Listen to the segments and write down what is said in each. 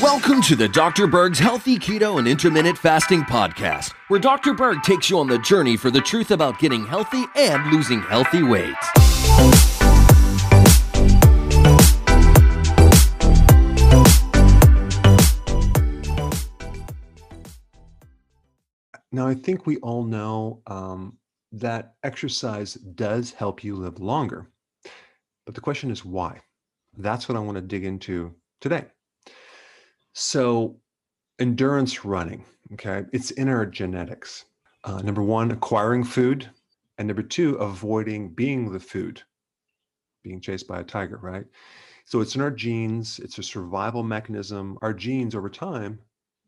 Welcome to the Dr. Berg's Healthy Keto and Intermittent Fasting Podcast, where Dr. Berg takes you on the journey for the truth about getting healthy and losing healthy weight. Now, I think we all know um, that exercise does help you live longer. But the question is why? That's what I want to dig into today. So, endurance running, okay, it's in our genetics. Uh, number one, acquiring food. And number two, avoiding being the food, being chased by a tiger, right? So it's in our genes, it's a survival mechanism. Our genes over time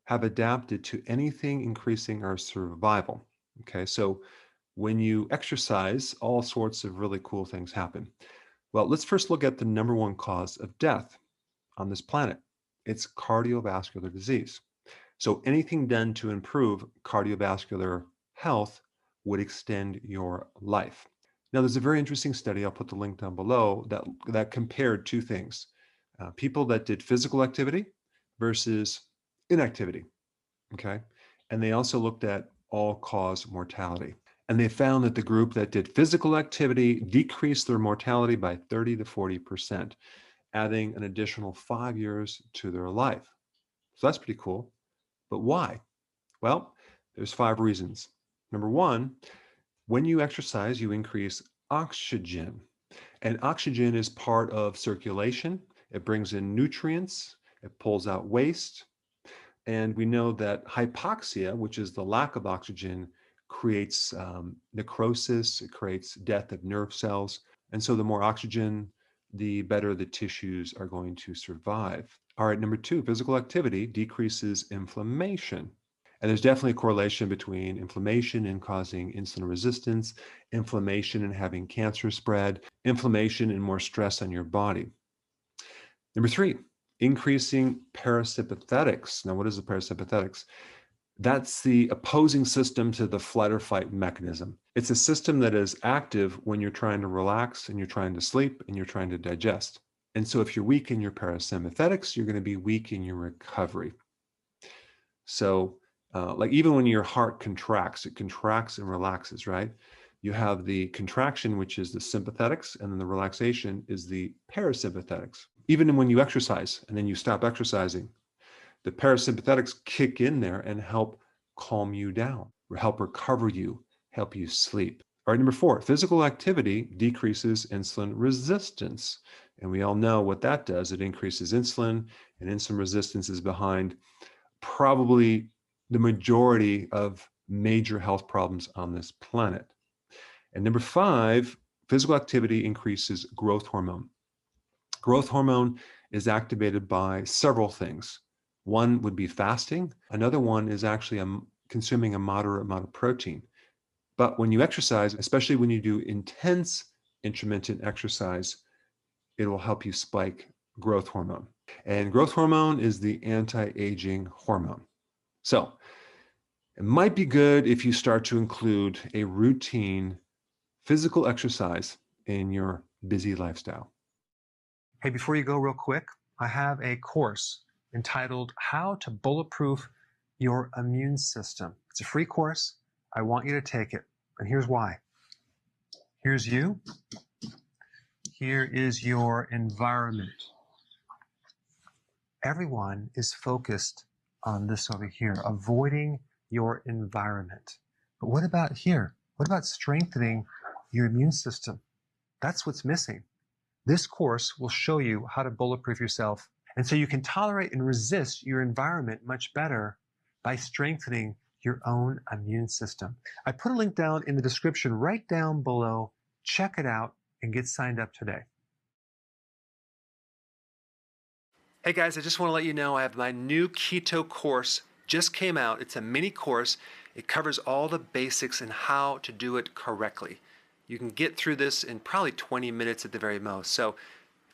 have adapted to anything increasing our survival. Okay, so when you exercise, all sorts of really cool things happen. Well, let's first look at the number one cause of death on this planet it's cardiovascular disease. So anything done to improve cardiovascular health would extend your life. Now, there's a very interesting study, I'll put the link down below, that, that compared two things uh, people that did physical activity versus inactivity. Okay. And they also looked at all cause mortality. And they found that the group that did physical activity decreased their mortality by 30 to 40%, adding an additional five years to their life. So that's pretty cool. But why? Well, there's five reasons. Number one, when you exercise, you increase oxygen. And oxygen is part of circulation. It brings in nutrients, it pulls out waste, and we know that hypoxia, which is the lack of oxygen, creates um, necrosis, it creates death of nerve cells. And so the more oxygen, the better the tissues are going to survive. All right, number two, physical activity decreases inflammation. And there's definitely a correlation between inflammation and causing insulin resistance, inflammation and having cancer spread, inflammation and more stress on your body. Number three, increasing parasympathetics. Now, what is the parasympathetics? That's the opposing system to the flight or fight mechanism. It's a system that is active when you're trying to relax and you're trying to sleep and you're trying to digest. And so, if you're weak in your parasympathetics, you're going to be weak in your recovery. So, uh, like even when your heart contracts, it contracts and relaxes, right? You have the contraction, which is the sympathetics, and then the relaxation is the parasympathetics even when you exercise and then you stop exercising, the parasympathetics kick in there and help calm you down, help recover you, help you sleep. All right, number four, physical activity decreases insulin resistance. And we all know what that does. It increases insulin, and insulin resistance is behind probably the majority of major health problems on this planet. And number five, physical activity increases growth hormone. Growth hormone is activated by several things. One would be fasting, another one is actually a, consuming a moderate amount of protein. But when you exercise, especially when you do intense intermittent exercise, it will help you spike growth hormone. And growth hormone is the anti aging hormone. So it might be good if you start to include a routine physical exercise in your busy lifestyle. Hey, before you go, real quick, I have a course entitled How to Bulletproof Your Immune System. It's a free course. I want you to take it. And here's why. Here's you. Here is your environment. Everyone is focused on this over here, avoiding your environment. But what about here? What about strengthening your immune system? That's what's missing. This course will show you how to bulletproof yourself. And so you can tolerate and resist your environment much better by strengthening your own immune system. I put a link down in the description right down below. Check it out and get signed up today. Hey guys, I just want to let you know I have my new keto course just came out. It's a mini course. It covers all the basics and how to do it correctly. You can get through this in probably 20 minutes at the very most. So